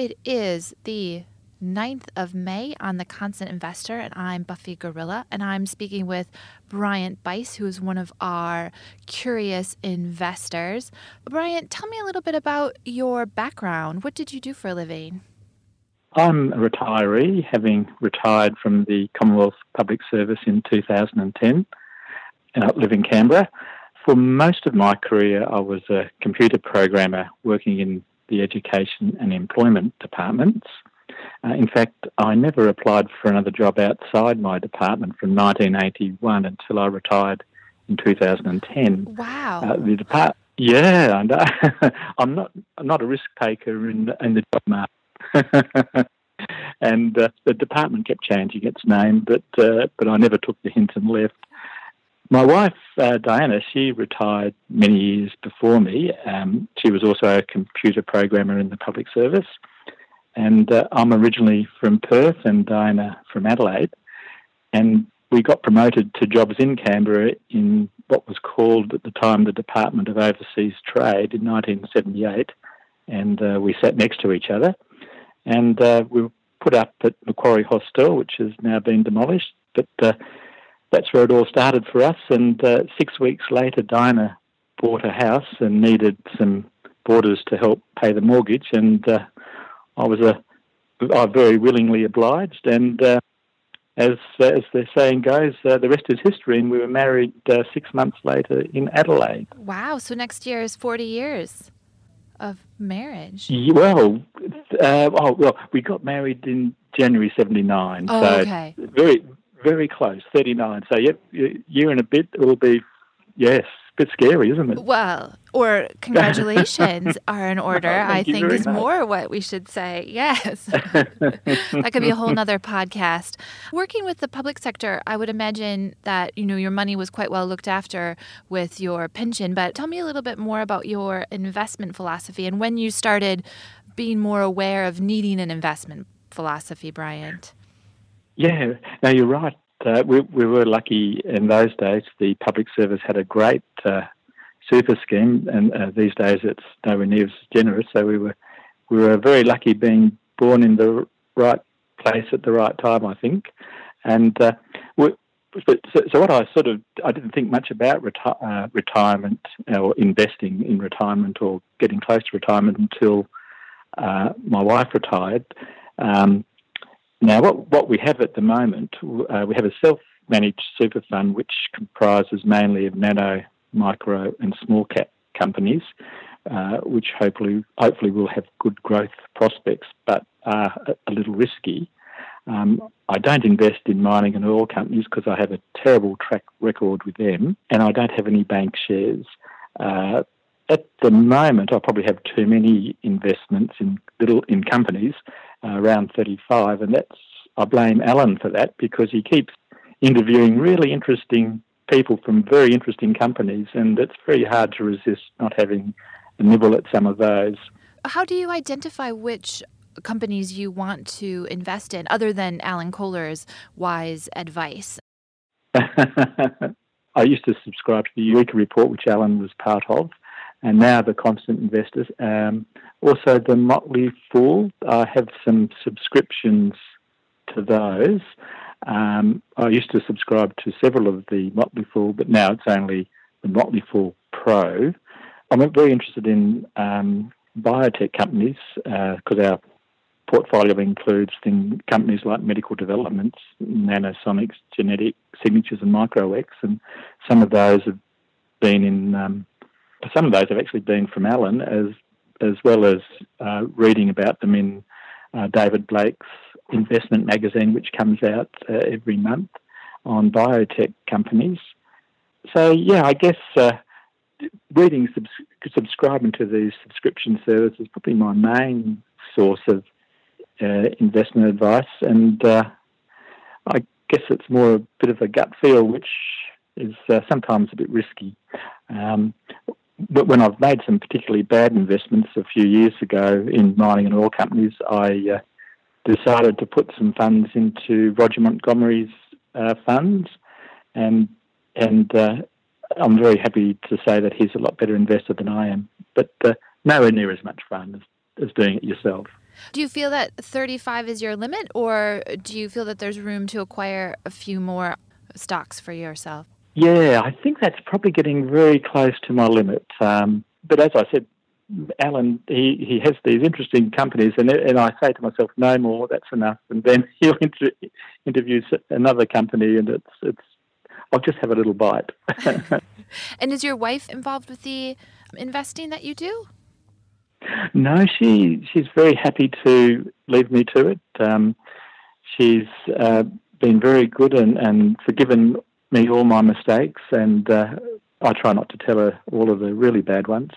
It is the 9th of May on The Constant Investor, and I'm Buffy Gorilla, and I'm speaking with Bryant Bice, who is one of our curious investors. Bryant, tell me a little bit about your background. What did you do for a living? I'm a retiree, having retired from the Commonwealth Public Service in 2010, and I uh, live in Canberra. For most of my career, I was a computer programmer working in the education and employment departments. Uh, in fact, I never applied for another job outside my department from 1981 until I retired in 2010. Wow. Uh, the depart- yeah, and I'm not I'm not a risk taker in, in the job market. and uh, the department kept changing its name, but uh, but I never took the hint and left. My wife, uh, Diana, she retired many years before me. Um, she was also a computer programmer in the public service. And uh, I'm originally from Perth and Diana from Adelaide. And we got promoted to jobs in Canberra in what was called at the time the Department of Overseas Trade in 1978. And uh, we sat next to each other. And uh, we were put up at Macquarie Hostel, which has now been demolished. But uh, that's where it all started for us. And uh, six weeks later, Diana bought a house and needed some boarders to help pay the mortgage. And uh, I was a, I very willingly obliged. And uh, as as the saying goes, uh, the rest is history. And we were married uh, six months later in Adelaide. Wow! So next year is forty years of marriage. Well, uh, oh well, we got married in January '79. Oh, so okay. Very very close, 39. So, yep, year and a bit it will be, yes, a bit scary, isn't it? Well, or congratulations are in order, oh, I think is much. more what we should say. Yes. that could be a whole nother podcast. Working with the public sector, I would imagine that, you know, your money was quite well looked after with your pension, but tell me a little bit more about your investment philosophy and when you started being more aware of needing an investment philosophy, Bryant. Yeah, no, you're right. Uh, we, we were lucky in those days. The public service had a great uh, super scheme, and uh, these days it's nowhere near as generous. So we were we were very lucky being born in the right place at the right time, I think. And uh, we, so, so, what I sort of I didn't think much about reti- uh, retirement or investing in retirement or getting close to retirement until uh, my wife retired. Um, now, what, what we have at the moment, uh, we have a self managed super fund which comprises mainly of nano, micro, and small cap companies, uh, which hopefully hopefully will have good growth prospects, but are a, little risky. Um, I don't invest in mining and oil companies because I have a terrible track record with them, and I don't have any bank shares. Uh, at the moment, I probably have too many investments in little in companies uh, around 35, and that's I blame Alan for that because he keeps interviewing really interesting people from very interesting companies, and it's very hard to resist not having a nibble at some of those. How do you identify which companies you want to invest in, other than Alan Kohler's wise advice? I used to subscribe to the Eureka Report, which Alan was part of, and now the Constant Investors. Um, also, the Motley Fool. I have some subscriptions to those. Um, I used to subscribe to several of the Motley Fool, but now it's only the Motley Fool Pro. I'm very interested in um, biotech companies because uh, our portfolio includes thing, companies like Medical Developments, Nanosonics, Genetic Signatures, and Micro-X, and some of those have been in. Um, some of those have actually been from Alan, as as well as uh, reading about them in uh, David Blake's investment magazine, which comes out uh, every month on biotech companies. So, yeah, I guess uh, reading, subs- subscribing to these subscription services is probably my main source of uh, investment advice. And uh, I guess it's more a bit of a gut feel, which is sometimes a bit risky. Um, but when I've made some particularly bad investments a few years ago in mining and oil companies, I uh, decided to put some funds into Roger Montgomery's uh, funds, and and uh, I'm very happy to say that he's a lot better investor than I am, but uh, nowhere near as much fun as, as doing it yourself. Do you feel that 35 is your limit, or do you feel that there's room to acquire a few more stocks for yourself? Yeah, I think that's probably getting very close to my limit. Um, but as I said, Alan, he, he has these interesting companies, and and I say to myself, no more, that's enough. And then he'll inter- interview another company, and it's it's I'll just have a little bite. and is your wife involved with the investing that you do? No, she she's very happy to leave me to it. Um, she's uh, been very good and, and forgiven me all my mistakes, and uh, I try not to tell her all of the really bad ones.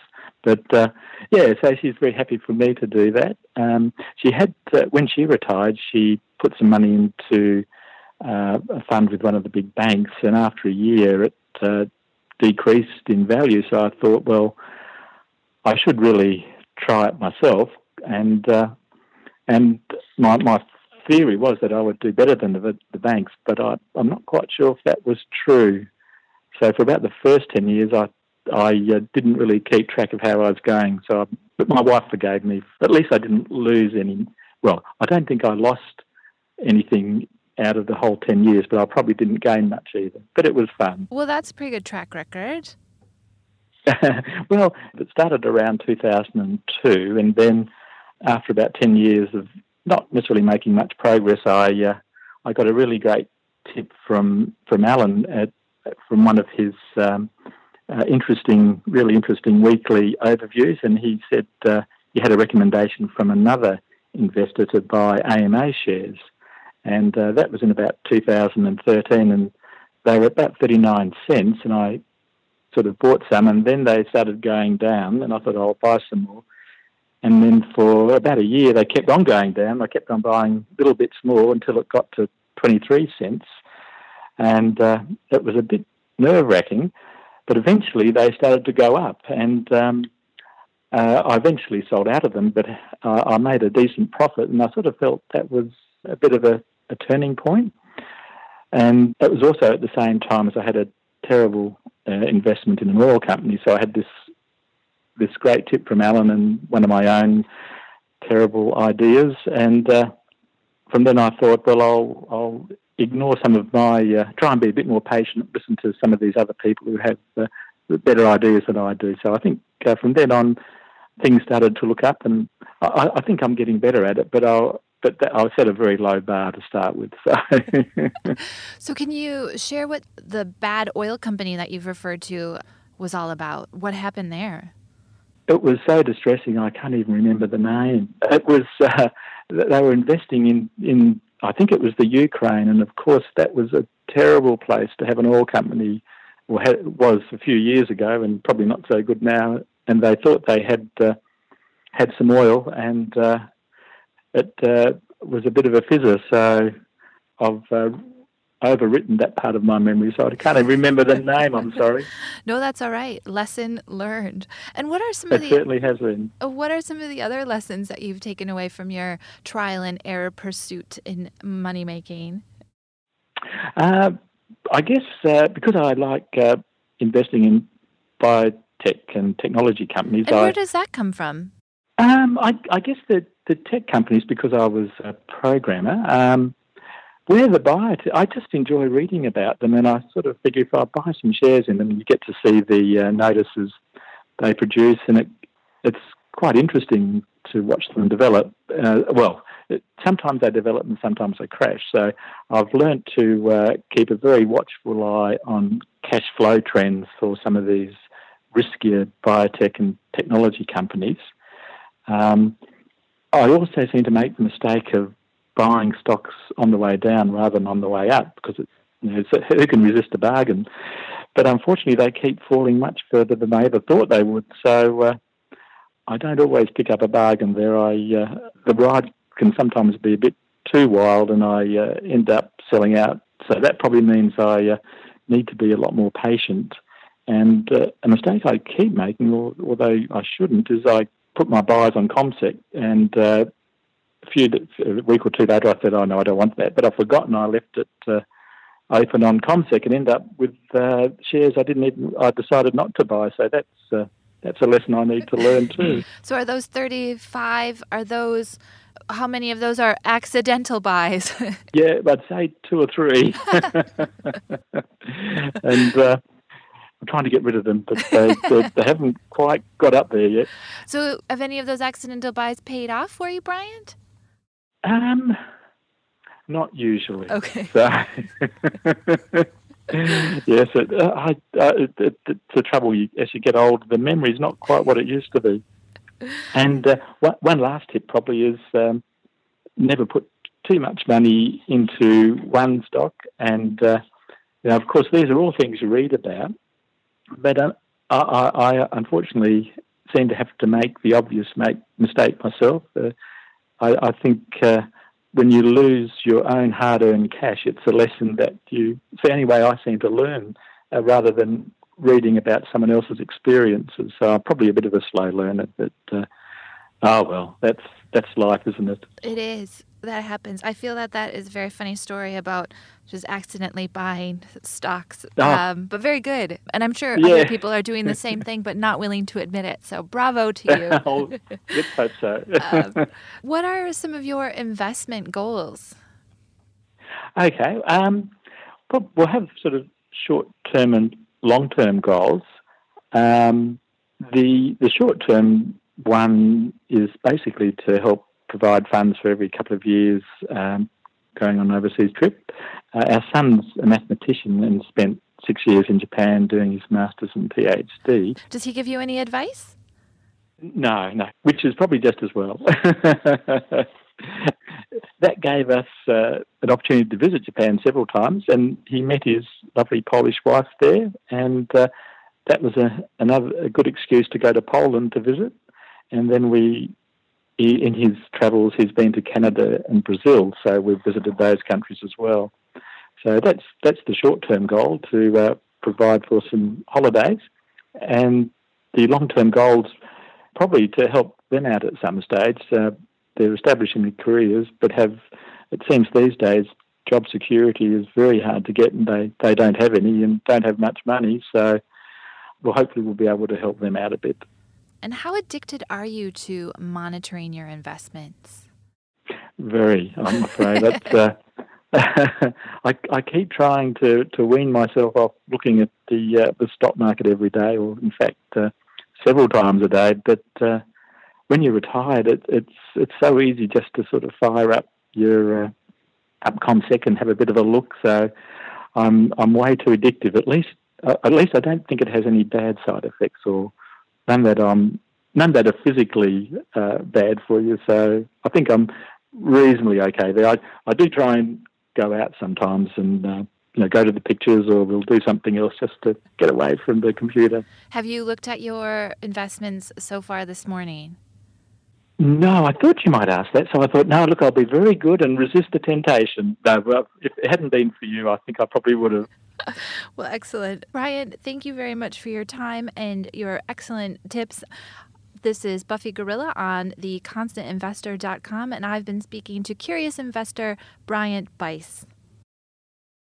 But uh, yeah, so she's very happy for me to do that. Um, she had uh, when she retired, she put some money into uh, a fund with one of the big banks, and after a year, it uh, decreased in value. So I thought, well, I should really try it myself, and and my my theory was that I would do better than the, the banks, but I, I'm not quite sure if that was true. So for about the first ten years, I I uh, didn't really keep track of how I was going. So, I, but my wife forgave me. At least I didn't lose any. Well, I don't think I lost anything out of the whole ten years, but I probably didn't gain much either. But it was fun. Well, that's a pretty good track record. well, it started around 2002, and then after about 10 years of not necessarily making much progress, I uh, I got a really great tip from from Alan at, from one of his um, uh, interesting, really interesting weekly overviews, and he said uh, he had a recommendation from another investor to buy AMA shares, and uh, that was in about 2013, and they were about 39 cents, and I sort of bought some, and then they started going down, and I thought I'll buy some more. And then for about a year, they kept on going down. I kept on buying little bits more until it got to 23 cents. And uh, it was a bit nerve wracking. But eventually they started to go up. And um, uh, I eventually sold out of them, but uh, I made a decent profit. And I sort of felt that was a bit of a, a turning point. And it was also at the same time as I had a terrible uh, investment in an oil company. So I had this this great tip from Alan and one of my own terrible ideas. And uh, from then I thought, well, I'll, I'll ignore some of my, uh, try and be a bit more patient, listen to some of these other people who have uh, better ideas than I do. So I think uh, from then on, things started to look up, and I, I think I'm getting better at it. But I'll, but I set a very low bar to start with. So. so, can you share what the bad oil company that you've referred to was all about? What happened there? It was so distressing. I can't even remember the name. It was uh, they were investing in in I think it was the Ukraine, and of course that was a terrible place to have an oil company. Or had, was a few years ago, and probably not so good now. And they thought they had uh, had some oil, and uh, it uh, was a bit of a fizzer. So I've overwritten that part of my memory, so I can't even remember the name. I'm sorry. no, that's all right. Lesson learned. And what are some it of the certainly has been. Uh, what are some of the other lessons that you've taken away from your trial and error pursuit in money making? Uh, I guess uh, because I like uh, investing in biotech and technology companies. And where I, does that come from? Um, I, I, guess the, the tech companies, because I was a programmer, um, where the buy, I just enjoy reading about them, and I sort of figure if I buy some shares in them, you get to see the uh, notices they produce, and it, it's quite interesting to watch them develop. Uh, well, it, sometimes they develop and sometimes they crash. So I've learned to uh, keep a very watchful eye on cash flow trends for some of these riskier biotech and technology companies. Um, I also seem to make the mistake of buying stocks on the way down rather than on the way up because it's, you know, it's, who can resist a bargain? But unfortunately, they keep falling much further than they ever thought they would. So uh, I don't always pick up a bargain there. I uh, the ride can sometimes be a bit too wild, and I uh, end up selling out. So that probably means I uh, need to be a lot more patient. And uh, a mistake I keep making, although I shouldn't, is I put my buys on CommSec and uh, a few a week or two later, I said, "Oh no, I don't want that." But I've forgotten. I left it uh, open on CommSec and end up with uh, shares I didn't even. I decided not to buy. So that's uh, that's a lesson I need to learn too. So are those 35, are those, how many of those are accidental buys? yeah, I'd say two or three. and uh, I'm trying to get rid of them, but they, they, they, haven't quite got up there yet. So have any of those accidental buys paid off for you, Bryant? Um, not usually. Okay. So, yes, it, uh, I, uh, it, it, it's the trouble. You, as you get older, the memory is not quite what it used to be. And uh, one, one, last tip probably is um, never put too much money into one stock. And uh, you know, of course, these are all things you read about. But uh, I, I, unfortunately seem to have to make the obvious make, mistake myself. I, I, think uh, when you lose your own hard-earned cash, it's a lesson that you. It's the only way I seem to learn, uh, rather than reading about someone else's experiences. So I'm probably a bit of a slow learner, but uh, oh well, that's that's life, isn't it? It is that happens. I feel that that is a very funny story about just accidentally buying stocks, oh. um, but very good. And I'm sure yeah. other people are doing the same thing, but not willing to admit it. So bravo to you. oh, let's hope so. um, what are some of your investment goals? Okay, um, we'll have sort of short-term and long-term goals. Um, the the short-term one is basically to help provide funds for every couple of years um, going on an overseas trip. Uh, our son's a mathematician and spent six years in Japan doing his master's and PhD. Does he give you any advice? No, no, which is probably just as well. that gave us uh, an opportunity to visit Japan several times, and he met his lovely Polish wife there, and uh, that was a, another a good excuse to go to Poland to visit. And then we he, in his travels, he's been to Canada and Brazil, so we've visited those countries as well. So that's that's the short-term goal to uh, provide for some holidays, and the long-term goals probably to help them out at some stage. Uh, they're establishing their careers, but have it seems these days job security is very hard to get, and they, they don't have any and don't have much money. So, well, hopefully, we'll be able to help them out a bit. And how addicted are you to monitoring your investments? Very, I'm afraid. That's, uh, I, I keep trying to, to wean myself off looking at the uh, the stock market every day, or in fact, uh, several times a day. But uh, when you're retired, it, it's it's so easy just to sort of fire up your uh, UpComSec and have a bit of a look. So I'm I'm way too addictive. At least uh, at least I don't think it has any bad side effects or none that um none that are physically uh, bad for you. So I think I'm reasonably okay there. I I do try and go out sometimes and. Uh, you know, go to the pictures or we'll do something else just to get away from the computer. Have you looked at your investments so far this morning? No, I thought you might ask that. So I thought, no, look, I'll be very good and resist the temptation. No, well, if it hadn't been for you, I think I probably would have. well, excellent. Ryan, thank you very much for your time and your excellent tips. This is Buffy Gorilla on the constantinvestor.com, and I've been speaking to curious investor Bryant Bice.